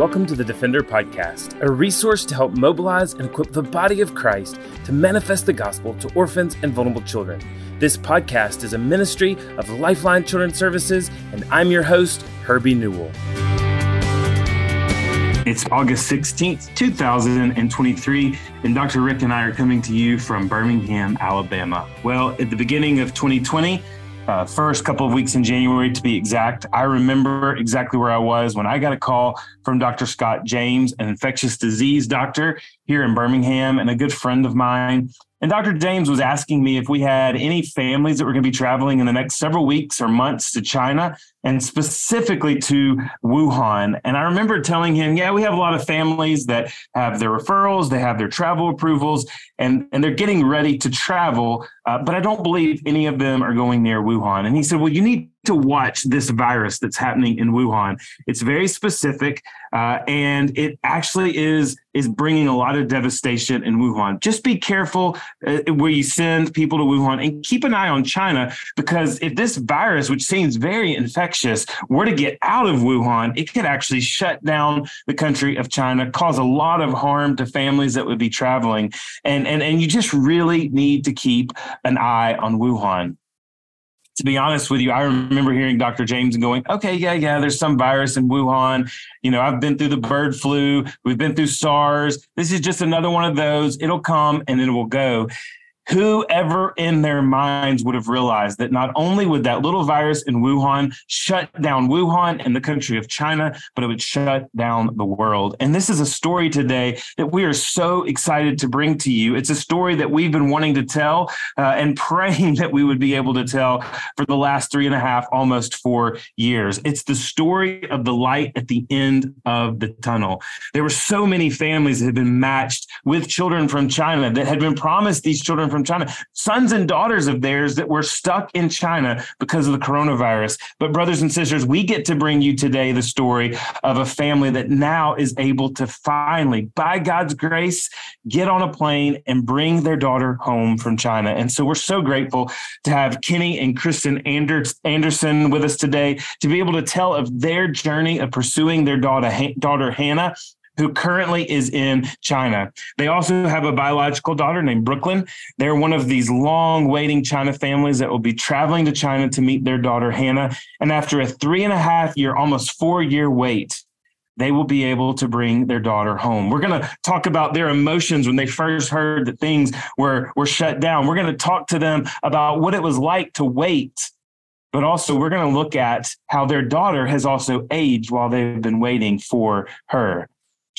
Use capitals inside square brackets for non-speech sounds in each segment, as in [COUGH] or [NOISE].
Welcome to the Defender Podcast, a resource to help mobilize and equip the body of Christ to manifest the gospel to orphans and vulnerable children. This podcast is a ministry of Lifeline Children's Services, and I'm your host, Herbie Newell. It's August 16th, 2023, and Dr. Rick and I are coming to you from Birmingham, Alabama. Well, at the beginning of 2020, uh, first couple of weeks in January to be exact. I remember exactly where I was when I got a call from Dr. Scott James, an infectious disease doctor here in Birmingham, and a good friend of mine. And Dr. James was asking me if we had any families that were going to be traveling in the next several weeks or months to China and specifically to Wuhan. And I remember telling him, yeah, we have a lot of families that have their referrals, they have their travel approvals, and, and they're getting ready to travel. Uh, but I don't believe any of them are going near Wuhan. And he said, well, you need to watch this virus that's happening in Wuhan. It's very specific, uh, and it actually is is bringing a lot of devastation in Wuhan. Just be careful uh, where you send people to Wuhan, and keep an eye on China because if this virus, which seems very infectious, were to get out of Wuhan, it could actually shut down the country of China, cause a lot of harm to families that would be traveling, and and and you just really need to keep an eye on Wuhan to be honest with you, I remember hearing Dr. James and going, okay, yeah, yeah, there's some virus in Wuhan. You know, I've been through the bird flu, we've been through SARS. This is just another one of those. It'll come and it will go whoever in their minds would have realized that not only would that little virus in Wuhan shut down Wuhan and the country of China, but it would shut down the world. And this is a story today that we are so excited to bring to you. It's a story that we've been wanting to tell uh, and [LAUGHS] praying that we would be able to tell for the last three and a half, almost four years. It's the story of the light at the end of the tunnel. There were so many families that had been matched with children from China that had been promised these children from China, sons and daughters of theirs that were stuck in China because of the coronavirus. But, brothers and sisters, we get to bring you today the story of a family that now is able to finally, by God's grace, get on a plane and bring their daughter home from China. And so we're so grateful to have Kenny and Kristen Anderson with us today to be able to tell of their journey of pursuing their daughter, daughter Hannah who currently is in China. They also have a biological daughter named Brooklyn. They're one of these long waiting China families that will be traveling to China to meet their daughter Hannah. And after a three and a half year, almost four year wait, they will be able to bring their daughter home. We're going to talk about their emotions when they first heard that things were, were shut down. We're going to talk to them about what it was like to wait but also we're going to look at how their daughter has also aged while they've been waiting for her.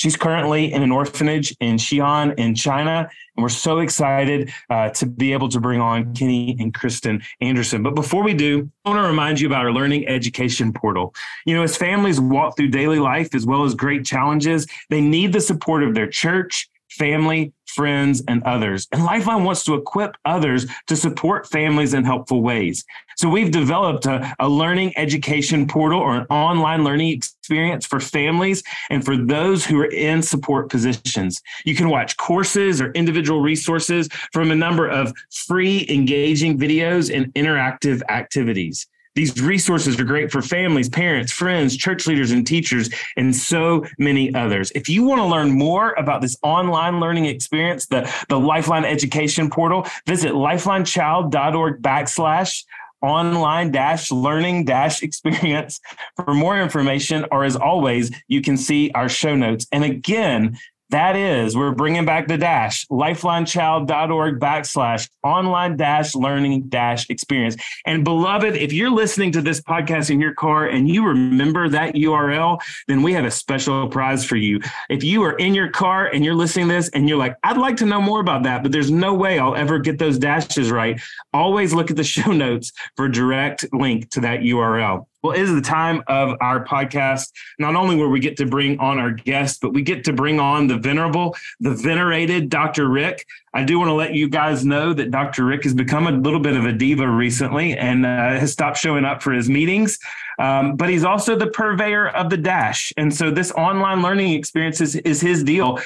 She's currently in an orphanage in Xi'an in China. And we're so excited uh, to be able to bring on Kenny and Kristen Anderson. But before we do, I want to remind you about our learning education portal. You know, as families walk through daily life as well as great challenges, they need the support of their church, family, friends, and others. And Lifeline wants to equip others to support families in helpful ways. So we've developed a, a, learning education portal or an online learning experience for families and for those who are in support positions. You can watch courses or individual resources from a number of free, engaging videos and interactive activities. These resources are great for families, parents, friends, church leaders, and teachers, and so many others. If you want to learn more about this online learning experience, the, the Lifeline Education Portal, visit lifelinechild.org backslash online dash learning dash experience for more information or as always you can see our show notes and again that is, we're bringing back the dash, lifelinechild.org backslash online dash learning dash experience. And beloved, if you're listening to this podcast in your car and you remember that URL, then we have a special prize for you. If you are in your car and you're listening to this and you're like, I'd like to know more about that, but there's no way I'll ever get those dashes right, always look at the [LAUGHS] show notes for direct link to that URL. Well, it is the time of our podcast, not only where we get to bring on our guests, but we get to bring on the venerable, the venerated Dr. Rick. I do want to let you guys know that Dr. Rick has become a little bit of a diva recently and uh, has stopped showing up for his meetings. Um, but he's also the purveyor of the Dash. And so this online learning experience is, is his deal.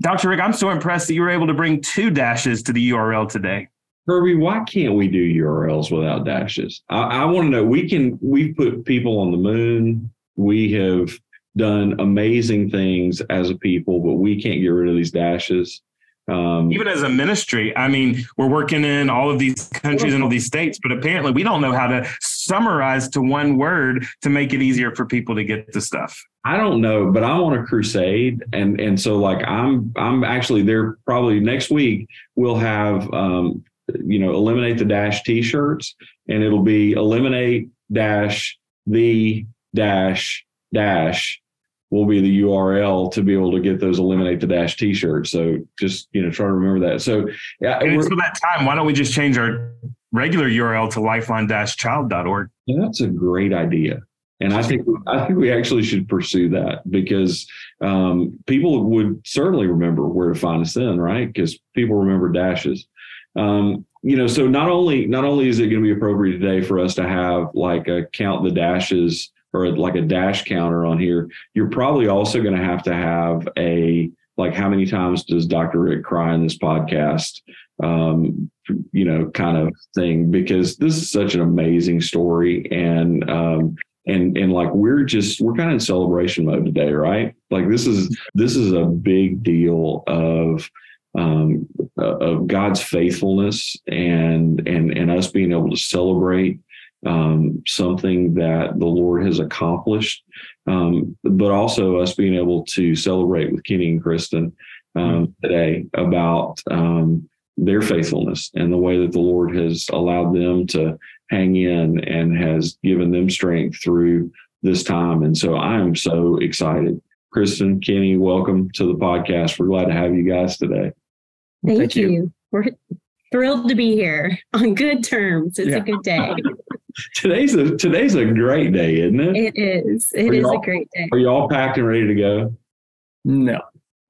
Dr. Rick, I'm so impressed that you were able to bring two dashes to the URL today. Herbie, why can't we do URLs without dashes? I, I want to know. We can. We've put people on the moon. We have done amazing things as a people, but we can't get rid of these dashes. Um, Even as a ministry, I mean, we're working in all of these countries and all these states, but apparently we don't know how to summarize to one word to make it easier for people to get the stuff. I don't know, but I'm on a crusade, and and so like I'm I'm actually there. Probably next week we'll have um, you know eliminate the dash T-shirts, and it'll be eliminate dash the dash dash will be the URL to be able to get those eliminate the dash t-shirts. So just, you know, try to remember that. So yeah. And until that time, why don't we just change our regular URL to lifeline-child.org? That's a great idea. And I think I think we actually should pursue that because um, people would certainly remember where to find us then, right? Because people remember dashes. Um, you know, so not only not only is it going to be appropriate today for us to have like a count the dashes or like a dash counter on here, you're probably also going to have to have a like how many times does Dr. Rick cry in this podcast? Um, you know, kind of thing because this is such an amazing story and um, and and like we're just we're kind of in celebration mode today, right? Like this is this is a big deal of um, of God's faithfulness and and and us being able to celebrate um, something that the Lord has accomplished, um, but also us being able to celebrate with Kenny and Kristen um, today about um, their faithfulness and the way that the Lord has allowed them to hang in and has given them strength through this time. And so I am so excited. Kristen, Kenny, welcome to the podcast. We're glad to have you guys today. Thank, Thank you. you. We're thrilled to be here [LAUGHS] on good terms. It's yeah. a good day. [LAUGHS] today's a today's a great day, isn't it? It is. It is a great day. Are you all packed and ready to go? No.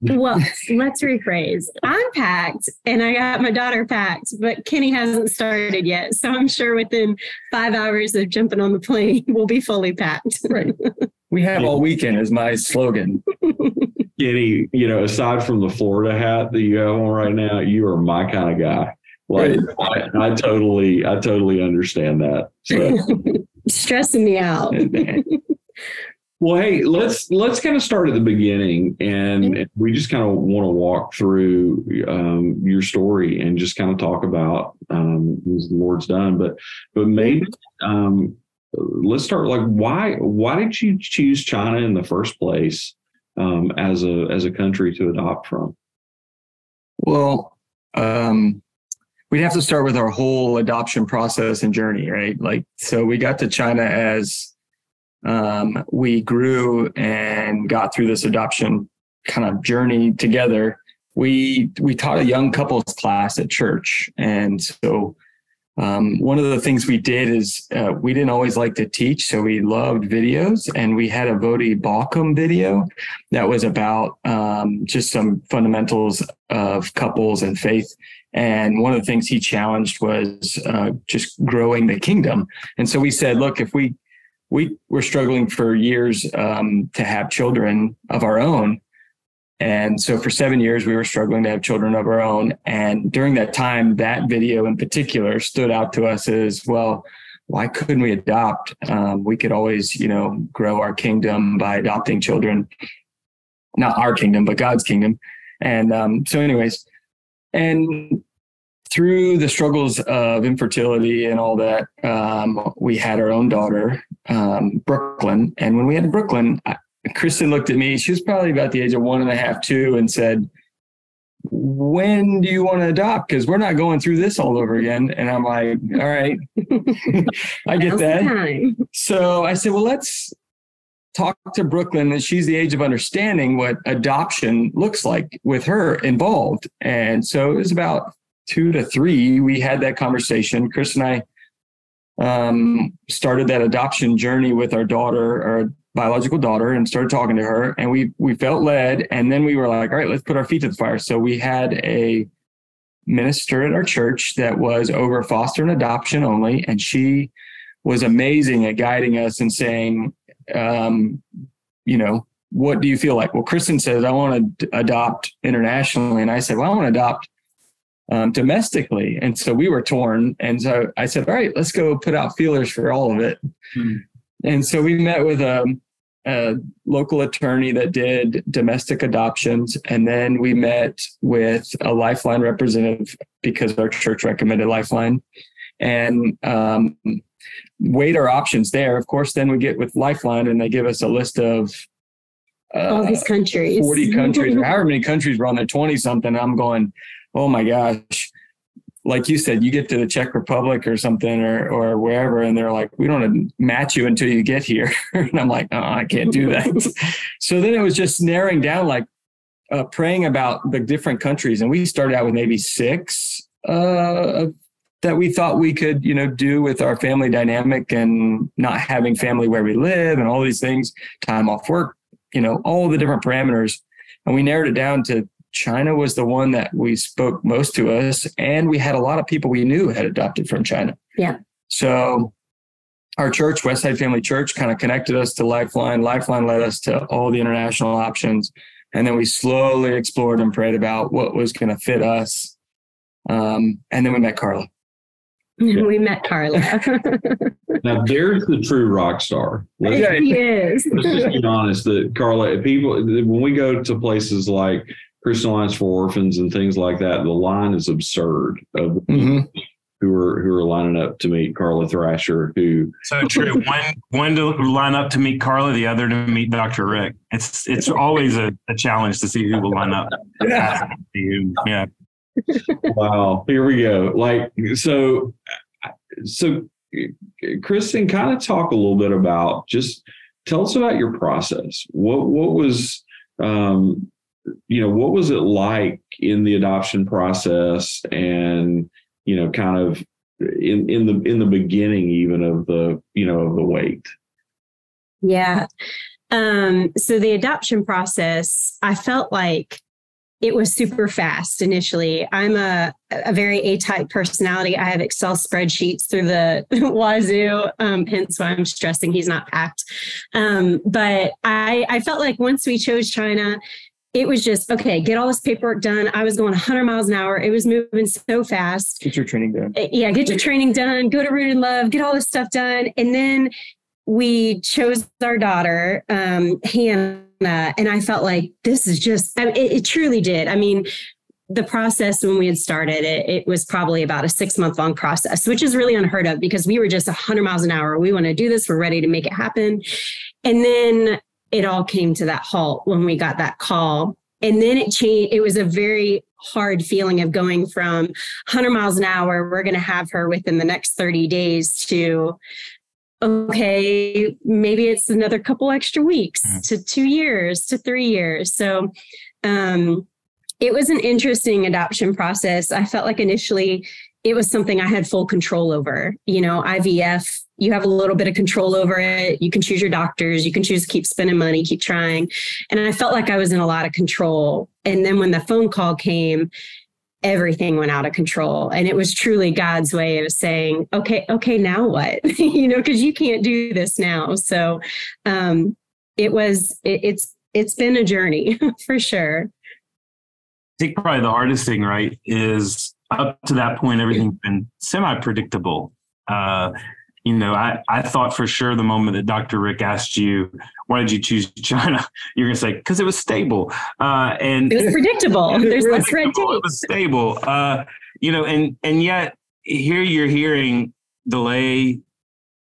Well, [LAUGHS] let's rephrase. I'm packed and I got my daughter packed, but Kenny hasn't started yet. So I'm sure within five hours of jumping on the plane, we'll be fully packed. Right. We have all weekend is my slogan. Kenny, you know, aside from the Florida hat that you have on right now, you are my kind of guy. Like I, I, totally, I totally understand that. So. [LAUGHS] Stressing me out. [LAUGHS] well, hey, let's let's kind of start at the beginning, and we just kind of want to walk through um, your story and just kind of talk about um, what the Lord's done. But but maybe um, let's start like why why did you choose China in the first place um, as a as a country to adopt from? Well, um, we'd have to start with our whole adoption process and journey, right? Like, so we got to China as um, we grew and got through this adoption kind of journey together. We we taught a young couples class at church, and so um, one of the things we did is uh, we didn't always like to teach, so we loved videos, and we had a Voddie Baucham video that was about um, just some fundamentals of couples and faith. And one of the things he challenged was uh, just growing the kingdom. And so we said, look, if we we were struggling for years um, to have children of our own, and so for seven years we were struggling to have children of our own. And during that time, that video in particular stood out to us as well. Why couldn't we adopt? Um, we could always, you know, grow our kingdom by adopting children, not our kingdom, but God's kingdom. And um, so, anyways, and through the struggles of infertility and all that, um, we had our own daughter, um, Brooklyn. And when we had Brooklyn, Kristen looked at me. She was probably about the age of one and a half, two, and said, when do you want to adopt? Because we're not going through this all over again. And I'm like, all right, [LAUGHS] I get that. So I said, well, let's talk to Brooklyn. And she's the age of understanding what adoption looks like with her involved. And so it was about two to three. We had that conversation. Chris and I um, started that adoption journey with our daughter, our biological daughter, and started talking to her. And we we felt led, and then we were like, all right, let's put our feet to the fire. So we had a minister at our church that was over foster and adoption only, and she was amazing at guiding us and saying, um, you know, what do you feel like? Well, Kristen says, I want to adopt internationally. And I said, well, I want to adopt um, domestically. And so we were torn. And so I said, all right, let's go put out feelers for all of it. Hmm. And so we met with a, a local attorney that did domestic adoptions. And then we met with a Lifeline representative because our church recommended Lifeline and um, weighed our options there. Of course, then we get with Lifeline and they give us a list of uh, all these countries 40 countries or however many countries were on there 20 something i'm going oh my gosh like you said you get to the czech republic or something or or wherever and they're like we don't match you until you get here [LAUGHS] and i'm like oh i can't do that [LAUGHS] so then it was just narrowing down like uh, praying about the different countries and we started out with maybe six uh, that we thought we could you know do with our family dynamic and not having family where we live and all these things time off work you know, all the different parameters. And we narrowed it down to China was the one that we spoke most to us. And we had a lot of people we knew had adopted from China. Yeah. So our church, Westside Family Church, kind of connected us to Lifeline. Lifeline led us to all the international options. And then we slowly explored and prayed about what was going to fit us. Um, and then we met Carla. We met Carla. [LAUGHS] now there's the true rock star. Let's, he is. let's just be honest. That Carla, people when we go to places like Christian Alliance for Orphans and things like that, the line is absurd of mm-hmm. who are who are lining up to meet Carla Thrasher. Who so true. one one to line up to meet Carla, the other to meet Dr. Rick. It's it's always a, a challenge to see who will line up. [LAUGHS] Yeah. yeah wow, here we go. Like so, so Kristen, kind of talk a little bit about just tell us about your process. What what was um, you know what was it like in the adoption process, and you know, kind of in in the in the beginning even of the you know of the wait. Yeah. Um, so the adoption process, I felt like it was super fast initially. I'm a, a very A type personality. I have Excel spreadsheets through the [LAUGHS] wazoo, um, hence why I'm stressing he's not packed. Um, but I, I felt like once we chose China, it was just okay, get all this paperwork done. I was going 100 miles an hour. It was moving so fast. Get your training done. Uh, yeah, get your training done. Go to Root and Love, get all this stuff done. And then we chose our daughter, um, Hannah and I felt like this is just, I mean, it, it, truly did. I mean, the process when we had started it, it was probably about a six month long process, which is really unheard of because we were just 100 miles an hour. We want to do this. We're ready to make it happen. And then it all came to that halt when we got that call. And then it changed. It was a very hard feeling of going from 100 miles an hour, we're going to have her within the next 30 days to okay, maybe it's another couple extra weeks mm. to two years to three years. So um, it was an interesting adoption process. I felt like initially it was something I had full control over. You know, IVF, you have a little bit of control over it. You can choose your doctors, you can choose to keep spending money, keep trying. And I felt like I was in a lot of control. And then when the phone call came, everything went out of control and it was truly god's way of saying okay okay now what [LAUGHS] you know because you can't do this now so um it was it, it's it's been a journey [LAUGHS] for sure i think probably the hardest thing right is up to that point everything's been semi predictable uh you know, I, I thought for sure the moment that Dr. Rick asked you, why did you choose [LAUGHS] China? You're going to say, because it was stable. Uh, and it was [LAUGHS] predictable. There's less red tape. It was stable. Uh, you know, and, and yet here you're hearing delay,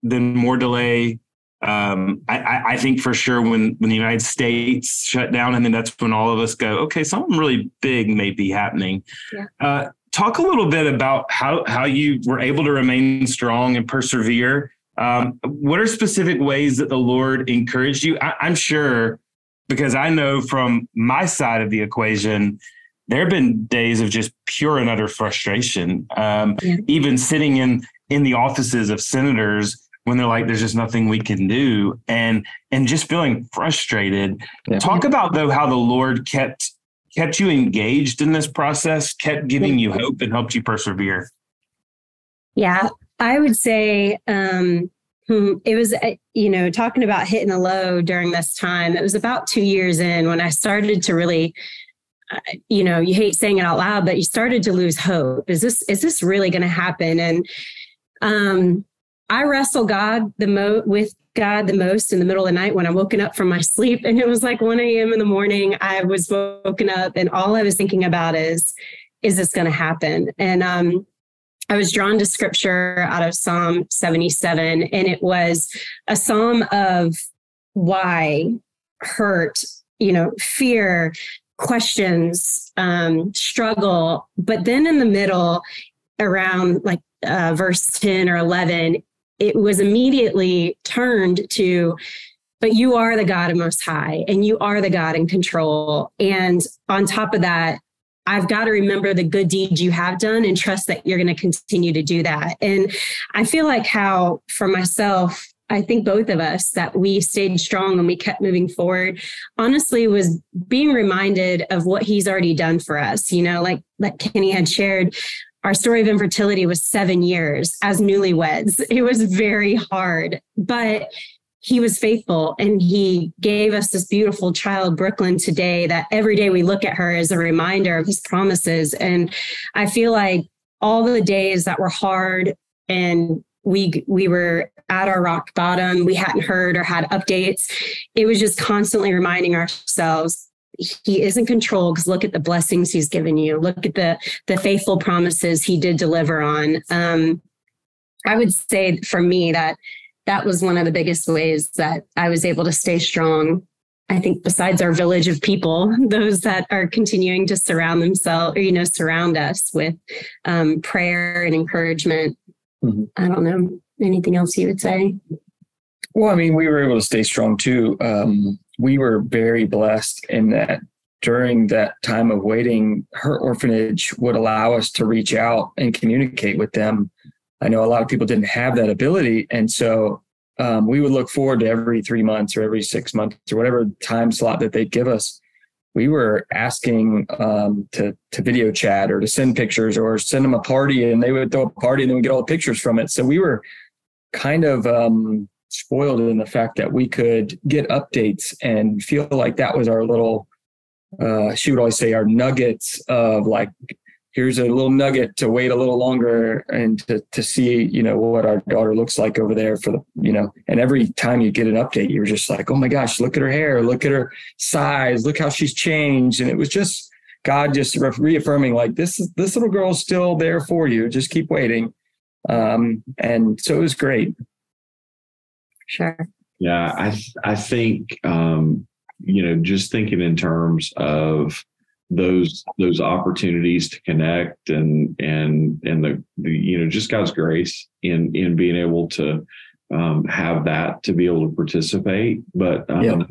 then more delay. Um, I, I think for sure when, when the United States shut down, and then that's when all of us go, okay, something really big may be happening. Yeah. Uh, talk a little bit about how how you were able to remain strong and persevere. Um, what are specific ways that the Lord encouraged you? I, I'm sure because I know from my side of the equation, there have been days of just pure and utter frustration. Um, yeah. Even sitting in in the offices of senators when they're like, "There's just nothing we can do," and and just feeling frustrated. Yeah. Talk about though how the Lord kept kept you engaged in this process, kept giving you hope, and helped you persevere? Yeah, I would say um, hmm, it was, uh, you know, talking about hitting a low during this time. It was about two years in when I started to really, uh, you know, you hate saying it out loud, but you started to lose hope. Is this is this really going to happen? And um, I wrestle God the mo with God the most in the middle of the night when I'm woken up from my sleep. And it was like 1 a.m. in the morning. I was woken up and all I was thinking about is, is this going to happen? And um, I was drawn to scripture out of Psalm 77, and it was a psalm of why, hurt, you know, fear, questions, um, struggle. But then in the middle, around like uh, verse 10 or 11, it was immediately turned to, but you are the God of Most High and you are the God in control. And on top of that, I've got to remember the good deeds you have done and trust that you're going to continue to do that. And I feel like how, for myself, I think both of us that we stayed strong and we kept moving forward, honestly, was being reminded of what he's already done for us. You know, like, like Kenny had shared, our story of infertility was seven years as newlyweds. It was very hard, but he was faithful and he gave us this beautiful child, Brooklyn, today that every day we look at her as a reminder of his promises. And I feel like all the days that were hard and we we were at our rock bottom we hadn't heard or had updates it was just constantly reminding ourselves he is in control because look at the blessings he's given you. Look at the the faithful promises he did deliver on. Um i would say for me that that was one of the biggest ways that i was able to stay strong i think besides our village of people [LAUGHS] those that are continuing to surround themselves or you know surround us with um, prayer and encouragement. Mm-hmm. i don't know. Anything else you would say? Well i mean we were able to stay strong too um, we were very blessed in that during that time of waiting, her orphanage would allow us to reach out and communicate with them. I know a lot of people didn't have that ability. And so um, we would look forward to every three months or every six months or whatever time slot that they'd give us. We were asking um, to to video chat or to send pictures or send them a party, and they would throw a party, and then we get all the pictures from it. So we were kind of um, spoiled in the fact that we could get updates and feel like that was our little uh, she would always say our nuggets of like here's a little nugget to wait a little longer and to, to see you know what our daughter looks like over there for the you know and every time you get an update you're just like oh my gosh look at her hair look at her size look how she's changed. And it was just god just reaffirming like this is this little girl's still there for you just keep waiting. Um, and so it was great Sure. Yeah, I I think um, you know just thinking in terms of those those opportunities to connect and and and the, the you know just God's grace in in being able to um, have that to be able to participate. But um, yeah.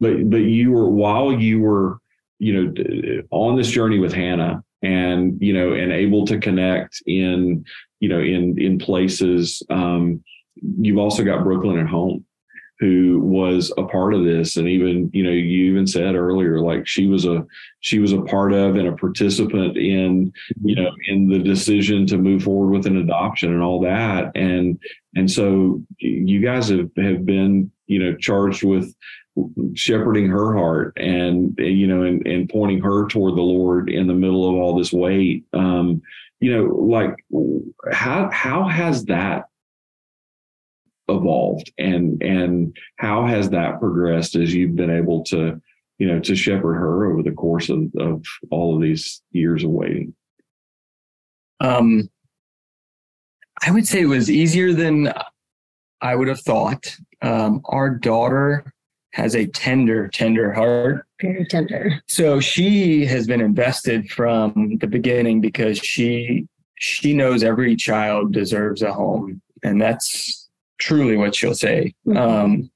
but but you were while you were you know on this journey with Hannah and you know and able to connect in you know in in places um, you've also got Brooklyn at home who was a part of this. And even you know you even said earlier like she was a she was a part of and a participant in you know in the decision to move forward with an adoption and all that. And and so you guys have have been you know charged with shepherding her heart and you know and, and pointing her toward the lord in the middle of all this wait um you know like how how has that evolved? And and how has that progressed as you've been able to you know to shepherd her over the course of, of all of these years of waiting? Um i would say it was easier than i would have thought. Um our daughter has a tender tender heart. Very tender. So she has been invested from the beginning because she she knows every child deserves a home. And that's truly what she'll say. Mm-hmm. Um,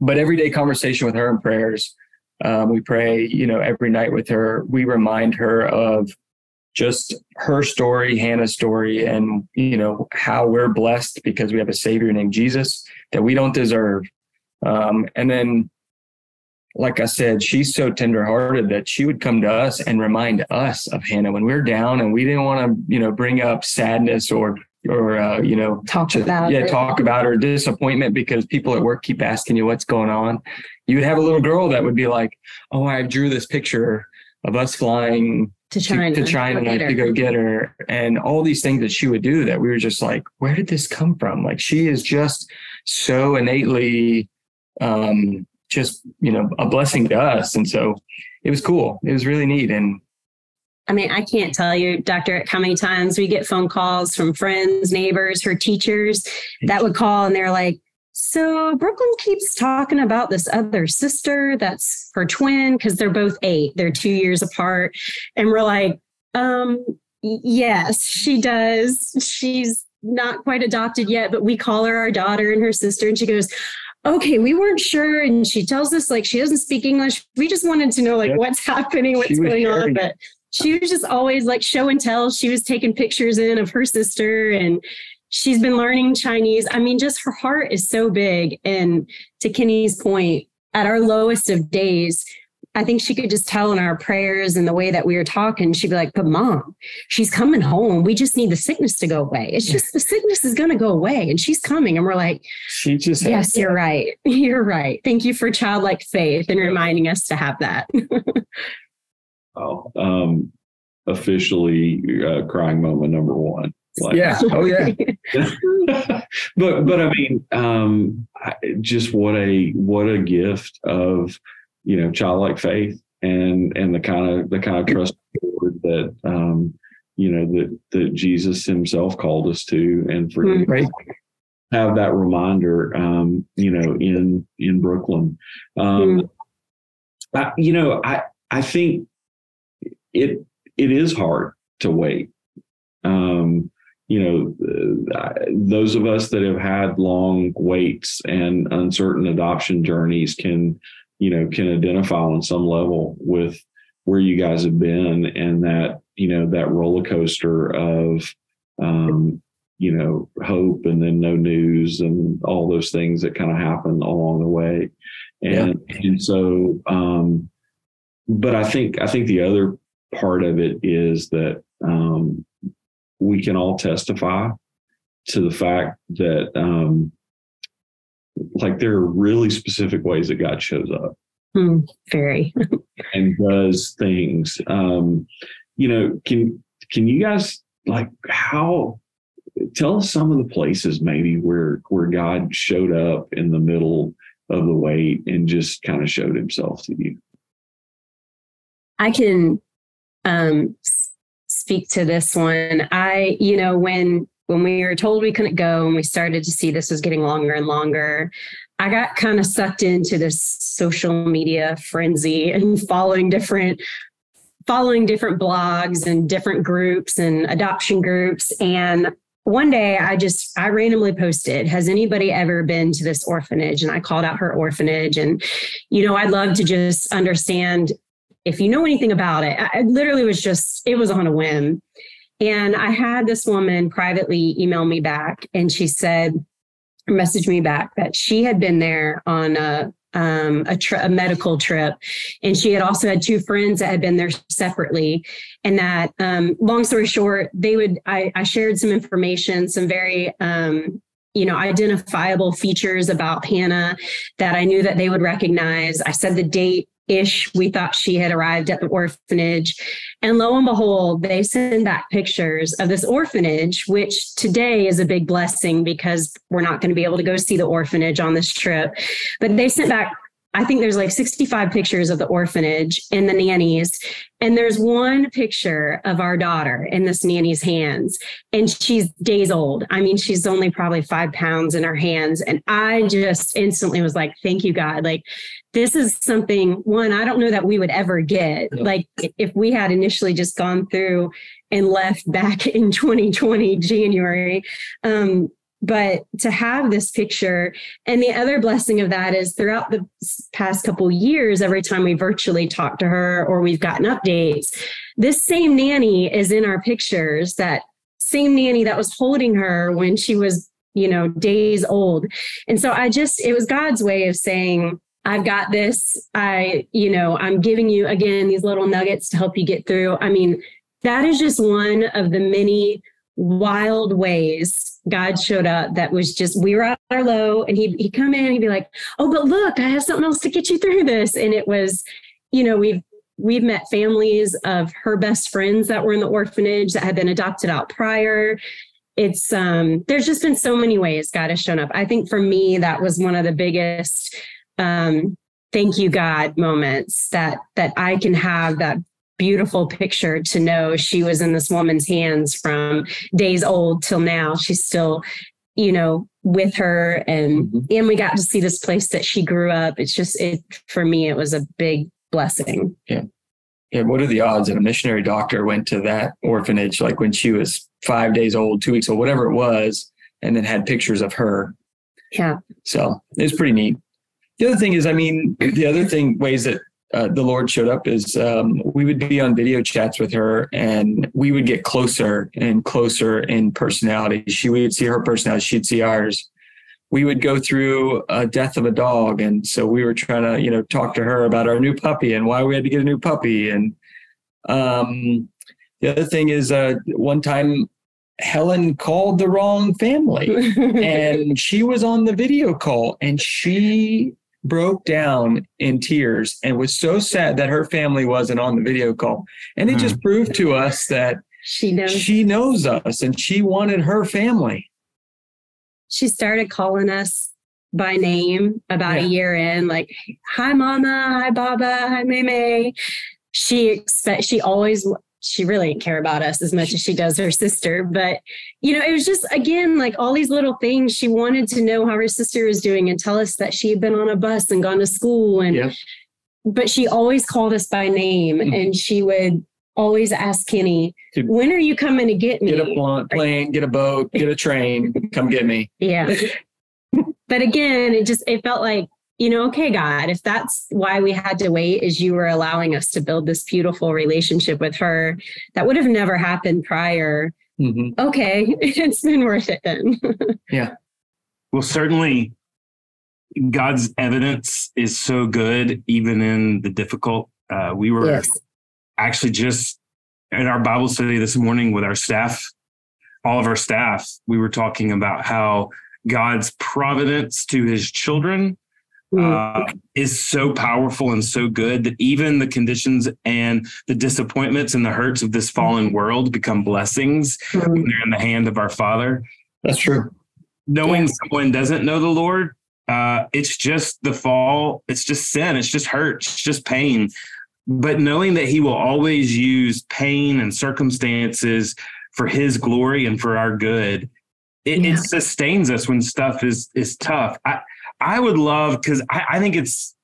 but everyday conversation with her and prayers, um, we pray, you know, every night with her. We remind her of just her story, Hannah's story, and you know how we're blessed because we have a Savior named Jesus that we don't deserve. Um, and then, like I said, she's so tenderhearted that she would come to us and remind us of Hannah when we're down and we didn't want to, you know, bring up sadness or or uh, you know talk about yeah it. talk about or disappointment because people at work keep asking you what's going on. You would have a little girl that would be like oh i drew this picture of us flying to china to, to china to go get her. And all these things that she would do that we were just like where did this come from? Like she is just so innately um, just you know a blessing to us. And so it was cool. It was really neat. And I mean, I can't tell you, Doctor, how many times we get phone calls from friends, neighbors, her teachers that would call and they're like, so Brooklyn keeps talking about this other sister that's her twin because they're both eight, they're two years apart. And we're like, um, yes, she does. She's not quite adopted yet, but we call her our daughter and her sister. And she goes, okay, we weren't sure. And she tells us like she doesn't speak English. We just wanted to know like what's happening, what's going on. But she was just always like show and tell. She was taking pictures in of her sister and she's been learning Chinese. I mean, just her heart is so big. And to Kenny's point, at our lowest of days, I think she could just tell in our prayers and the way that we were talking, she'd be like, But mom, she's coming home. We just need the sickness to go away. It's just the sickness is going to go away and she's coming. And we're like, She just, yes, you're right. [LAUGHS] You're right. Thank you for childlike faith and reminding us to have that. [LAUGHS] oh, um, officially uh, crying moment number one. Like, yeah. Oh yeah. [LAUGHS] but but I mean, um, just what a what a gift of you know childlike faith and and the kind of the kind of trust that um, you know that that Jesus Himself called us to, and for mm-hmm. right. have that reminder, um, you know, in in Brooklyn. Um, mm I, you know, I I think it it is hard to wait. Um, you know, uh, those of us that have had long waits and uncertain adoption journeys can, you know, can identify on some level with where you guys have been and that, you know, that roller coaster of, um, you know, hope and then no news and all those things that kind of happen along the way. And, yeah. and so, um, but I think, I think the other part of it is that, um, we can all testify to the fact that um, like there are really specific ways that God shows up. Mm, very. [LAUGHS] and does things. Um, you know, can can you guys like how tell us some of the places maybe where where God showed up in the middle of the wait and just kind of showed himself to you? I can um, speak to this one. I, you know, when when we were told we couldn't go and we started to see this was getting longer and longer, I got kind of sucked into this social media frenzy and [LAUGHS] following different following different blogs and different groups and adoption groups and one day I just I randomly posted, has anybody ever been to this orphanage? And I called out her orphanage. And, you know, I'd love to just understand if you know anything about it, I literally was just, it was on a whim. And I had this woman privately email me back and she said, message me back that she had been there on a um, a, tri- a, medical trip, and she had also had two friends that had been there separately. And that, um, long story short, they would I, I shared some information, some very um, you know identifiable features about Hannah that I knew that they would recognize. I said the date ish, we thought she had arrived at the orphanage. And lo and behold, they send back pictures of this orphanage, which today is a big blessing because we're not going to be able to go see the orphanage on this trip. But they sent back I think there's like 65 pictures of the orphanage and the nannies. And there's one picture of our daughter in this nanny's hands. And she's days old. I mean, she's only probably five pounds in her hands. And I just instantly was like, thank you, God. Like, this is something, one, I don't know that we would ever get. Like, if we had initially just gone through and left back [LAUGHS] in 2020, January, um, but to have this picture and the other blessing of that is throughout the past couple years every time we virtually talk to her or we've gotten updates this same nanny is in our pictures that same nanny that was holding her when she was you know days old and so i just it was god's way of saying I've got this. I, you know, I'm giving you again these little nuggets to help you get through. I mean, that is just one of the many wild ways God showed up that was just we were at our low and he'd he'd come in and he'd be like, Oh, but look, I have something else to get you through this. And it was, you know, we've we've met families of her best friends that were in the orphanage that had been adopted out prior. it's um there's just been so many ways God has shown up. I think for me that was one of the biggest um thank you God moments that that I can have that beautiful picture to know she was in this woman's hands from days old till now. She's still you know with her and mm-hmm. and we got to see this place that she grew up. It's just it for me it was a big blessing. Yeah. Yeah, what are the odds that a missionary doctor went to that orphanage like when she was five days old, two weeks old, whatever it was, and then had pictures of her. Yeah. So it's pretty neat. The other thing is, I mean, the other thing, ways that uh, the Lord showed up is um, we would be on video chats with her and we would get closer and closer in personality. She would see her personality, she'd see ours. We would go through a death of a dog. And so we were trying to, you know, talk to her about our new puppy and why we had to get a new puppy. And um, the other thing is, uh, one time Helen called the wrong family [LAUGHS] and she was on the video call and she broke down in tears and was so sad that her family wasn't on the video call. And it just hmm. proved to us that she knows she knows us and she wanted her family. She started calling us by name about yeah. a year in, like, hi mama, hi Baba, hi Meme. She expect she always she really didn't care about us as much as she does her sister. But, you know, it was just, again, like all these little things. She wanted to know how her sister was doing and tell us that she had been on a bus and gone to school. And, yeah. but she always called us by name mm-hmm. and she would always ask Kenny, when are you coming to get me? Get a plane, get a boat, get a train, come get me. [LAUGHS] Yeah. [LAUGHS] but again, it just, it felt like you know, okay, God, if that's why we had to wait, is you were allowing us to build this beautiful relationship with her that would have never happened prior. Mm-hmm. Okay, [LAUGHS] it's been worth it then. [LAUGHS] yeah. Well, certainly God's providence is so good, even in the difficult. Uh, we were yes. actually just in our Bible study this morning with our staff, all of our staff, we were talking about how God's providence to his children uh, is so powerful and so good that even the conditions and the disappointments and the hurts of this fallen world become blessings mm-hmm. when they're in the hand of our Father. That's true. Knowing yeah. someone doesn't know the Lord, uh, it's just the fall. It's just sin. It's just hurt. It's just pain. But knowing that He will always use pain and circumstances for His glory and for our good, it, yeah. it sustains us when stuff is is tough. I, I would love because I, I think it's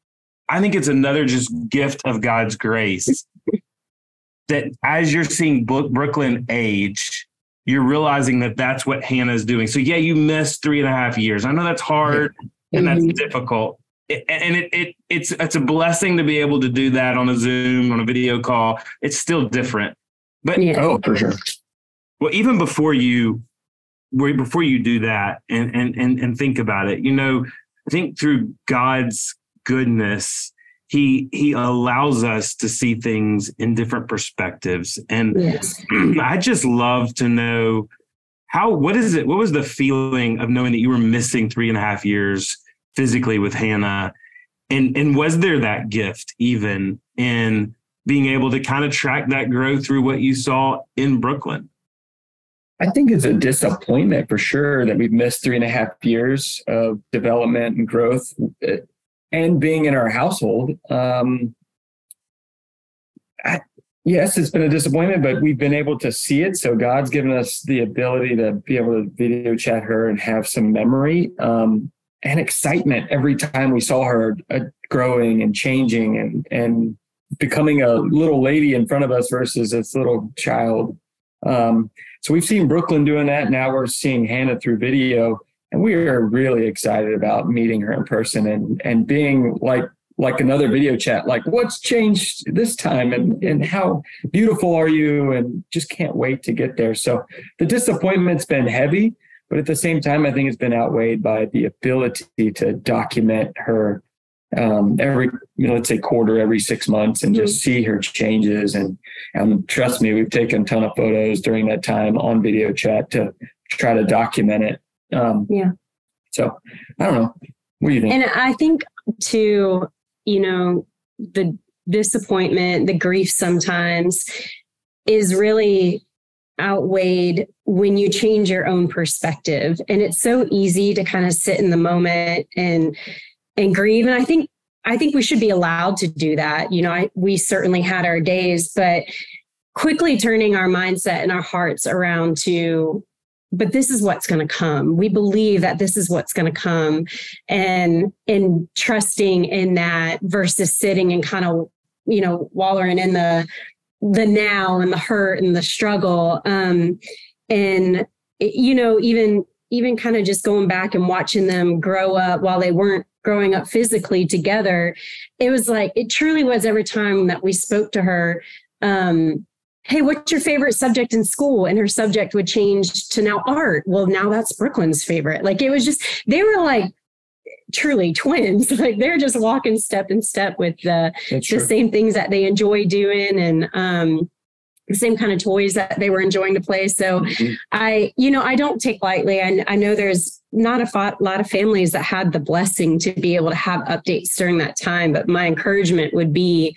I think it's another just gift of God's grace that as you're seeing Brooklyn age, you're realizing that that's what Hannah's doing. So yeah, you missed three and a half years. I know that's hard and that's mm-hmm. difficult. and it, it it's it's a blessing to be able to do that on a Zoom on a video call. It's still different, but yeah. oh, for sure. Well, even before you, before you do that and and and and think about it, you know, I think through God's goodness, he he allows us to see things in different perspectives. And yes. [CLEARS THROAT] I just love to know how what is it? What was the feeling of knowing that you were missing three and a half years physically with Hannah? And and was there that gift even in being able to kind of track that growth through what you saw in Brooklyn? I think it's a disappointment for sure that we've missed three and a half years of development and growth uh, and being in our household. Um, I, yes, it's been a disappointment, but we've been able to see it. So God's given us the ability to be able to video chat her and have some memory um, and excitement every time we saw her uh, growing and changing and and becoming a little lady in front of us versus this little child. Um, so we've seen Brooklyn doing that. Now we're seeing Hannah through video, and we are really excited about meeting her in person and and being like like another video chat. Like, what's changed this time, and and how beautiful are you? And just can't wait to get there. So the disappointment's been heavy, but at the same time, I think it's been outweighed by the ability to document her um, every you know let's say quarter every six months and just mm-hmm. see her changes. And and trust me we've taken a ton of photos during that time on video chat to try to document it. Um, yeah. so i don't know. What do you think? And i think too you know the disappointment the grief sometimes is really outweighed when you change your own perspective. And it's so easy to kind of sit in the moment and and grieve. And I think I think we should be allowed to do that. You know, I, we certainly had our days, but quickly turning our mindset and our hearts around to but this is what's going to come we believe that this is what's going to come and and trusting in that versus sitting and kind of you know wallowing in the the now and the hurt and the struggle um and you know even even kind of just going back and watching them grow up while they weren't growing up physically together it was like it truly was every time that we spoke to her um hey, what's your favorite subject in school? And her subject would change to now art. Well, now that's Brooklyn's favorite. Like it was just, they were like truly twins. [LAUGHS] Like they're just walking step in step with the, the same things that they enjoy doing and um the same kind of toys that they were enjoying to play. So mm-hmm. I, you know, I don't take lightly. I, I know there's not a lot of families that had the blessing to be able to have updates during that time, but my encouragement would be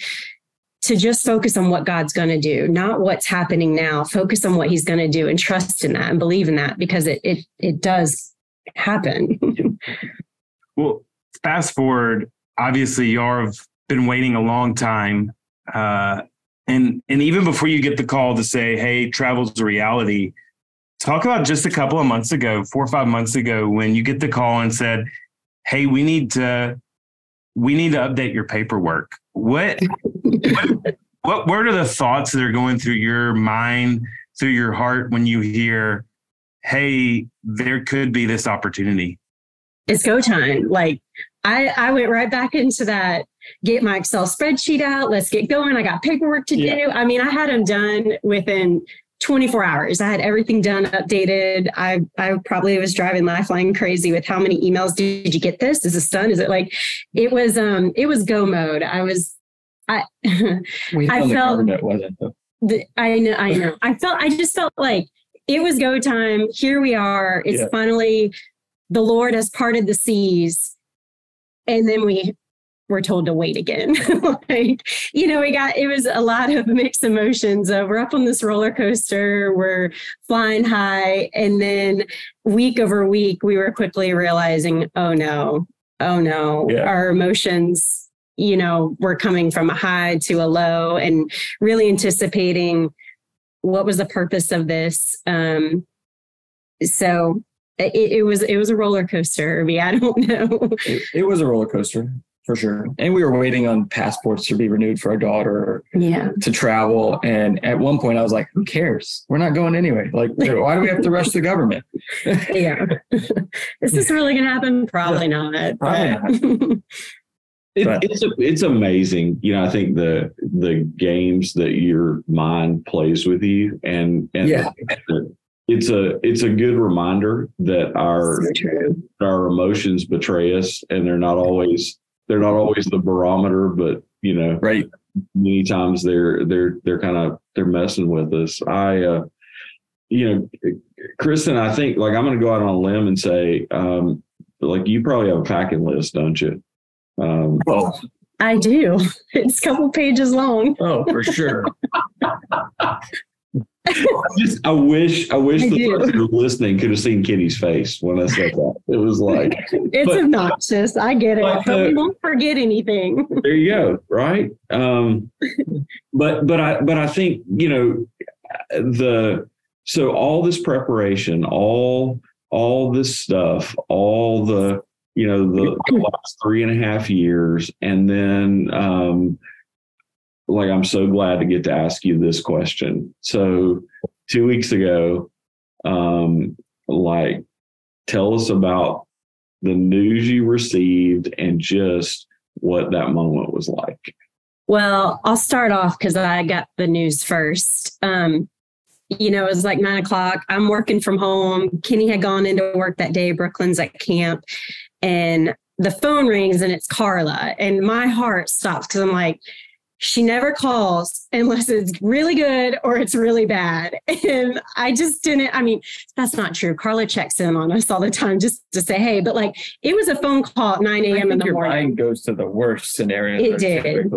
to just focus on what God's going to do, not what's happening now. Focus on what He's going to do and trust in that and believe in that because it it it does happen. [LAUGHS] well, fast forward. Obviously, you have been waiting a long time, uh, and and even before you get the call to say, "Hey, travel's a reality," talk about just a couple of months ago, four or five months ago, when you get the call and said, "Hey, we need to we need to update your paperwork." What what, [LAUGHS] what what are the thoughts that are going through your mind, through your heart when you hear, "Hey, there could be this opportunity"? It's go time. Like I, I went right back into that. Get my Excel spreadsheet out. Let's get going. I got paperwork to yeah. do. I mean, I had them done within 24 hours. I had everything done, updated. I I probably was driving Lifeline crazy with how many emails did you get this? Is this done? Is it like it was um it was go mode. I was I [LAUGHS] I felt it wasn't. The, I know, I know. I felt, I just felt like it was go time. Here we are. It's yeah. finally the Lord has parted the seas, and then we were told to wait again. [LAUGHS] like, you know, we got it was a lot of mixed emotions. Of we're up on this roller coaster, we're flying high, and then week over week, we were quickly realizing, oh no, oh no, yeah. our emotions you know, we're coming from a high to a low and really anticipating what was the purpose of this. Um, so it, it was it was a roller coaster. I, I don't [LAUGHS] know. It, it, was a roller coaster for sure, and we were waiting on passports to be renewed for our daughter. Yeah. To travel, and at one point I was like, "Who cares? We're not going anyway. Like, [LAUGHS] why do we have to rush the government?" yeah. [LAUGHS] Is this really going to happen? Probably not. Probably not. [LAUGHS] It, it's it's amazing, you know. I think the the games that your mind plays with you, and and yeah. it's a it's a good reminder that our so our emotions betray us, and they're not always they're not always the barometer, but you know, right. Many times they're they're they're kind of they're messing with us. I, uh, you know, Kristen, I think like I'm going to go out on a limb and say, um, like you probably have a packing list, don't you? Um, oh, I do. [LAUGHS] It's a couple pages long. Oh, for sure. [LAUGHS] just, I wish, I wish I the do. person listening could have seen Kenny's face when I said that. It was like [LAUGHS] it's but, obnoxious. I get it, but, but we uh, won't forget anything. [LAUGHS] there you go. Right. Um, but but I but I think you know the so all this preparation, all all this stuff, all the you know, the, the [CLEARS THROAT] last three and a half years. And then, um, like, I'm so glad to get to ask you this question. So, two weeks ago, um, like, tell us about the news you received and just what that moment was like. Well, I'll start off because I got the news first. Um, you know, it was like nine o'clock. I'm working from home. Kenny had gone into work that day. Brooklyn's at camp and the phone rings and it's Carla. And my heart stops because I'm like, she never calls unless it's really good or it's really bad. [LAUGHS] And I just didn't, I mean, that's not true. Carla checks in on us all the time just to say, hey, but like it was a phone call at 9 a.m. in the morning. your morning. mind goes to the worst scenario. It did.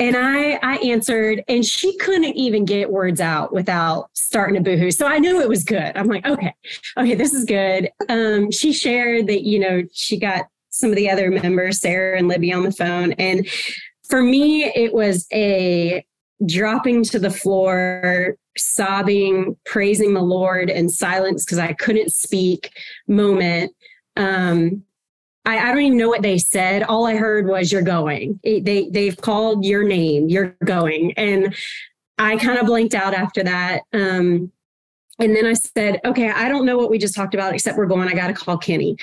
And I I answered and she couldn't even get words out without starting to boohoo. So I knew it was good. I'm like, okay, okay, this is good. Um, she shared that, you know, she got some of the other members, Sarah and Libby, on the phone. And for me, it was a dropping to the floor, sobbing, praising the Lord in silence because I couldn't speak moment. Um, I, I, don't even know what they said. All I heard was "You're going." It, they they've called your name. You're going, and I kind of blanked out after that. Um, and then I said, "Okay, I don't know what we just talked about, except we're going. I got to call Kenny."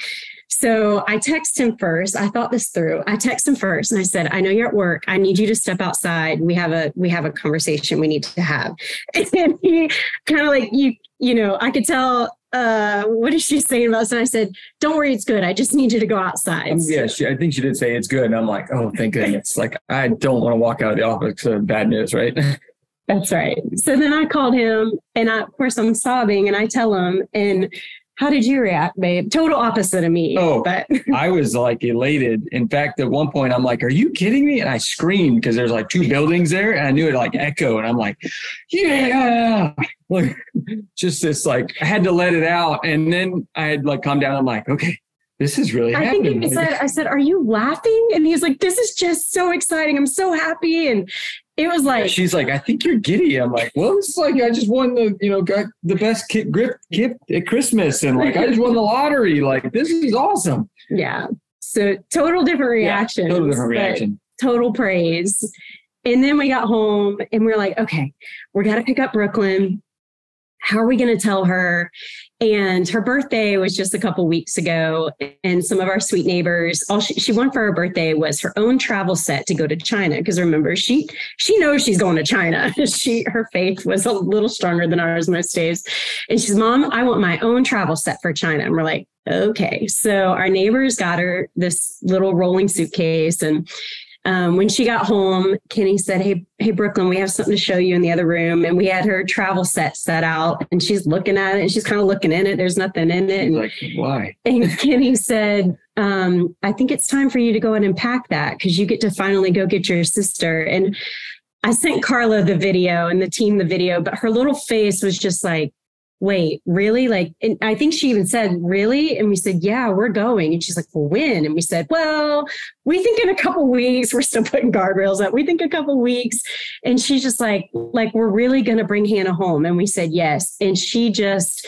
So I text him first. I thought this through. I text him first and I said, I know you're at work. I need you to step outside. We have a we have a conversation we need to have. [LAUGHS] And he kind of like you, you know, I could tell uh, what is she saying about us? And I said, Don't worry, it's good. I just need you to go outside. Um, yeah, she, I think she did say it's good. And I'm like, oh, thank goodness. [LAUGHS] Like I don't want to walk out of the office of bad news, right? That's right. So then I called him and I, of course I'm sobbing and I tell him and how did you react, babe? Total opposite of me. Oh, but [LAUGHS] I was like elated. In fact, at one point, I'm like, "Are you kidding me?" And I screamed because there's like two buildings there, and I knew it like echo, and I'm like, "Yeah!" [LAUGHS] Like, just this like I had to let it out, and then I had like calm down. I'm like, "Okay, this is really I happening. think he said, I said, Are you laughing? And he's like, This is just so exciting. I'm so happy. And it was like she's like, I think you're giddy. I'm like, well, it's like I just won the, you know, got the best kit grip gift at Christmas, and like I just won the lottery. Like this is awesome. Yeah. So total different reaction. Yeah, total different reaction. Total praise. And then we got home and we are like, okay, we got to pick up Brooklyn how are we going to tell her? And her birthday was just a couple weeks ago. And some of our sweet neighbors, all she, she wanted for her birthday was her own travel set to go to China. Because remember, she she knows she's going to China. [LAUGHS] she her faith was a little stronger than ours most days. And she's, Mom, I want my own travel set for China. And we're like, okay. So our neighbors got her this little rolling suitcase and um, when she got home, Kenny said, "Hey, hey, Brooklyn, we have something to show you in the other room." And we had her travel set set out, and she's looking at it, and she's kind of looking in it. There's nothing in it. And, like, why? And Kenny said, um, "I think it's time for you to go and unpack that because you get to finally go get your sister." And I sent Carla the video and the team the video, but her little face was just like, wait, really? Like, and I think she even said, really? And we said, yeah, we're going. And she's like, well, when? And we said, well, we think in a couple weeks, we're still putting guardrails up. We think a couple weeks. And she's just like, like, we're really going to bring Hannah home. And we said, yes. And she just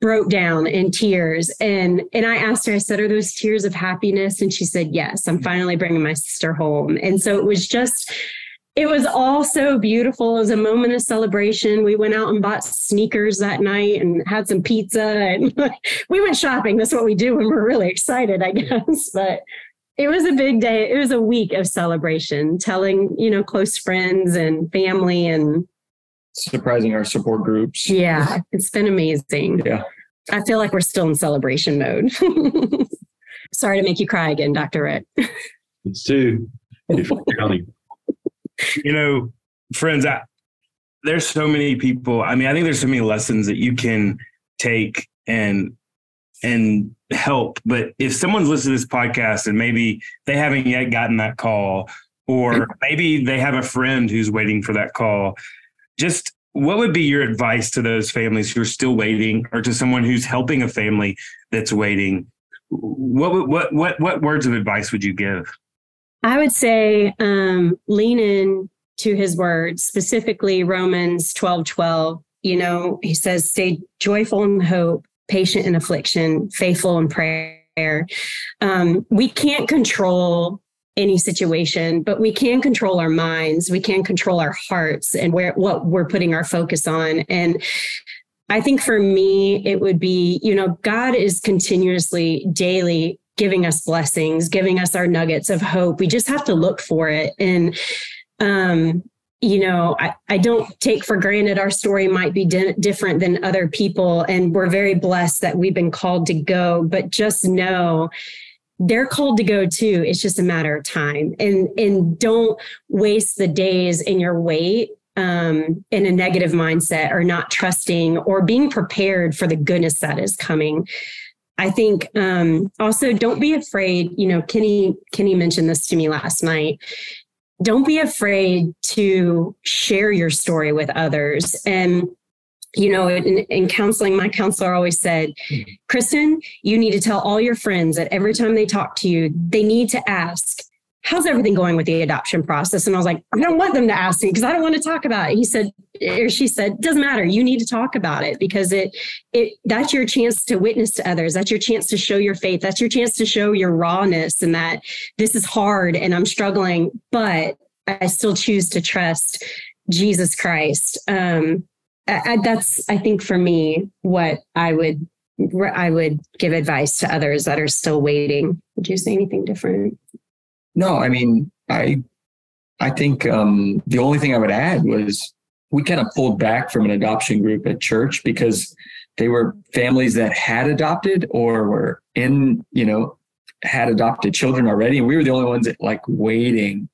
broke down in tears and and I asked her I said are those tears of happiness and she said yes I'm mm-hmm. finally bringing my sister home and so it was just it was all so beautiful. It was a moment of celebration. We went out and bought sneakers that night and had some pizza and [LAUGHS] we went shopping. That's what we do when we're really excited, I guess. [LAUGHS] But it was a big day. It was a week of celebration, telling, you know, close friends and family and surprising our support groups. Yeah, it's been amazing. Yeah. I feel like we're still in celebration mode. [LAUGHS] Sorry to make you cry again, Dr. Rick. It's too. You know, friends, I, there's so many people. I mean, I think there's so many lessons that you can take and and help. But if someone's listening to this podcast and maybe they haven't yet gotten that call, or mm-hmm. maybe they have a friend who's waiting for that call, just what would be your advice to those families who are still waiting, or to someone who's helping a family that's waiting? What what what what words of advice would you give? I would say um, lean in to his words, specifically Romans 12 12. You know, he says, stay joyful in hope, patient in affliction, faithful in prayer. Um, we can't control any situation, but we can control our minds. We can control our hearts and where what we're putting our focus on. And I think for me, it would be, you know, God is continuously, daily giving us blessings, giving us our nuggets of hope. We just have to look for it. And, um, you know, I, I don't take for granted our story might be di- different than other people. And we're very blessed that we've been called to go, but just know they're called to go too. It's just a matter of time. And and don't waste the days in your wait um, in a negative mindset or not trusting or being prepared for the goodness that is coming. I think um, also don't be afraid. You know, Kenny Kenny mentioned this to me last night. Don't be afraid to share your story with others. And you know, in, in, counseling, my counselor always said, Kristen, you need to tell all your friends that every time they talk to you, they need to ask, how's everything going with the adoption process? And I was like, I don't want them to ask me because I don't want to talk about it. He said, or she said, doesn't matter. You need to talk about it because it, it, that's your chance to witness to others. That's your chance to show your faith. That's your chance to show your rawness and that this is hard and I'm struggling, but I still choose to trust Jesus Christ. Um, I, that's I think for me what I would I would give advice to others that are still waiting. Would you say anything different? No, I mean I I think um, the only thing I would add was we kind of pulled back from an adoption group at church because they were families that had adopted or were in you know had adopted children already and we were the only ones that like waiting.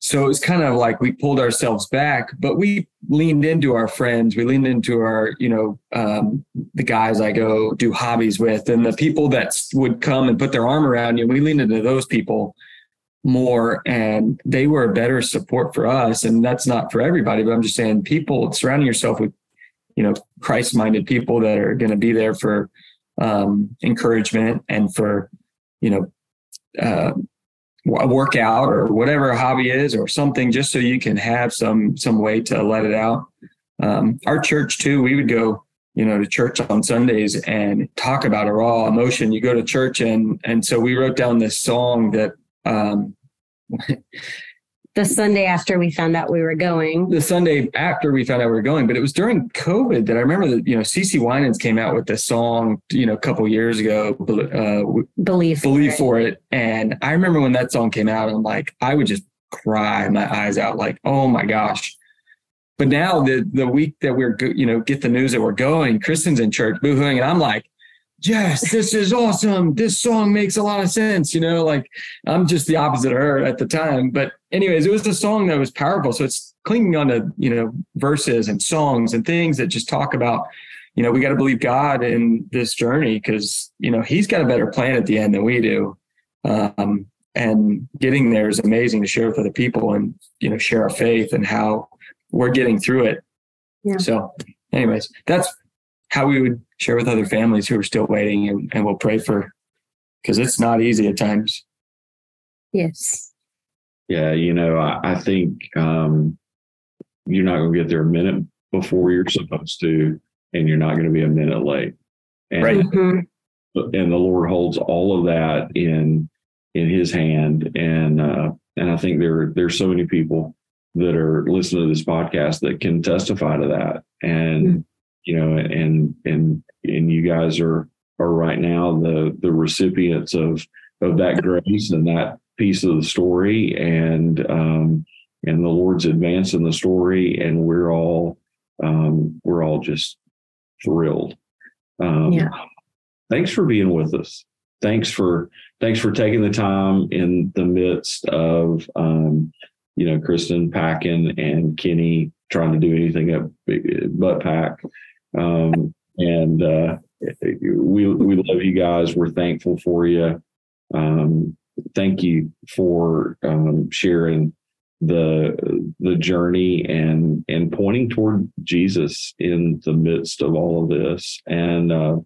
So it was kind of like we pulled ourselves back but we leaned into our friends we leaned into our you know um, the guys i go do hobbies with and the people that would come and put their arm around you we leaned into those people more and they were a better support for us. And that's not for everybody but i'm just saying people surrounding yourself with you know christ minded people that are going to be there for um, encouragement and for you know uh, a workout or whatever a hobby is or something just so you can have some some way to let it out. Um, our church too we would go you know to church on sundays and talk about a raw emotion. You go to church and and so we wrote down this song that um, the Sunday after we found out we were going. The Sunday after we found out we were going, but it was during COVID that I remember that you know CeCe Winans came out with this song you know a couple years ago, uh, believe believe for it. and I remember when that song came out, I'm like I would just cry my eyes out, like oh my gosh. But now the the week that we're you know get the news that we're going, Kristen's in church boohooing, and I'm like yes, this is awesome. This song makes a lot of sense. You know, like I'm just the opposite of her at the time. But, anyways, it was a song that was powerful. So it's clinging on to, you know, verses and songs and things that just talk about, you know, we got to believe God in this journey because, you know, He's got a better plan at the end than we do. Um, and getting there is amazing to share with other people and, you know, share our faith and how we're getting through it. Yeah. So, anyways, that's how we would share with other families who are still waiting and, and we'll pray for because it's not easy at times. Yes. Yeah, you know, I, I think um, you're not going to get there a minute before you're supposed to, and you're not going to be a minute late. And, right. Mm-hmm. And the Lord holds all of that in in His hand, and uh, and I think there there's so many people that are listening to this podcast that can testify to that, and mm-hmm you know, and and and you guys are are right now the the recipients of of that [LAUGHS] grace and that piece of the story, and um, and the Lord's advance in the story, and we're all um, we're all just thrilled. Um, yeah. Thanks for being with us. Thanks for thanks for taking the time in the midst of um, you know Kristen packing and Kenny trying to do anything at butt pack um, and uh, we we love you guys. We're thankful for you. Um, thank you for um, sharing the the journey and and pointing toward Jesus in the midst of all of this. And uh,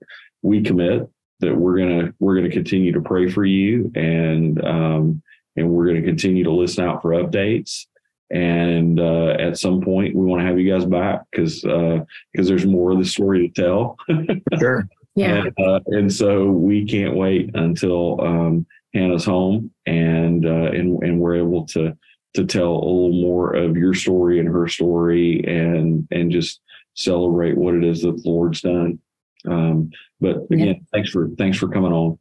we commit that we're gonna we're gonna continue to pray for you and um, and we're gonna continue to listen out for updates and uh, at some point we want to have you guys back because because uh, there's more of the story to tell. [LAUGHS] sure. Yeah. And, uh, and, so we can't wait until um, Hannah's home and uh, and and we're able to to tell a little more of your story and her story and and just celebrate what it is that the Lord's done. Um, but again, yeah. thanks for thanks for coming on.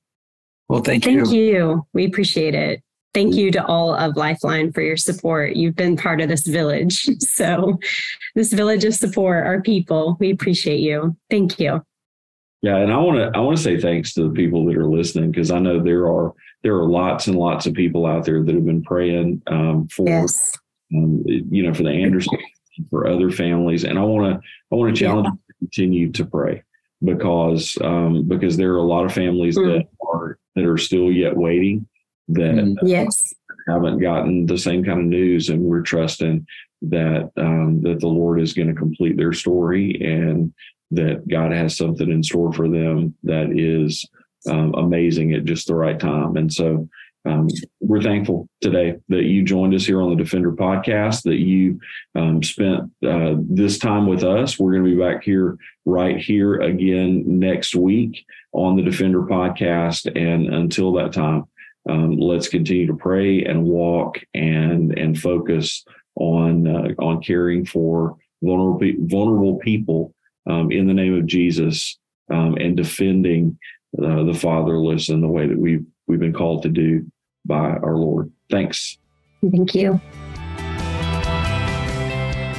Well, thank, thank you. Thank you. We appreciate it thank you to all of Lifeline for your support. You've been part of this village. [LAUGHS] So, this village of support, our people, we appreciate you. Thank you. Yeah, and I want to I want to say thanks to the people that are listening because I know there are there are lots and lots of people out there that have been praying um, for Yes. um, you know for the Anderson for other families, and I want to I want to challenge you to continue to pray because um, because there are a lot of families Mm. that are that are still yet waiting that Mhm. Yes. haven't gotten the same kind of news, and we're trusting that um, that the Lord is going to complete their story and that God has something in store for them that is um, amazing at just the right time. And so um, we're thankful today that you joined us here on the Defender podcast, that you um, spent uh, this time with us. We're going to be back here right here again next week on the Defender podcast. And until that time, um, let's continue to pray and walk and and focus on uh, on caring for vulnerable vulnerable people um, in the name of Jesus um, and defending uh, the fatherless in the way that we've we've been called to do by our Lord. Thanks. Thank you.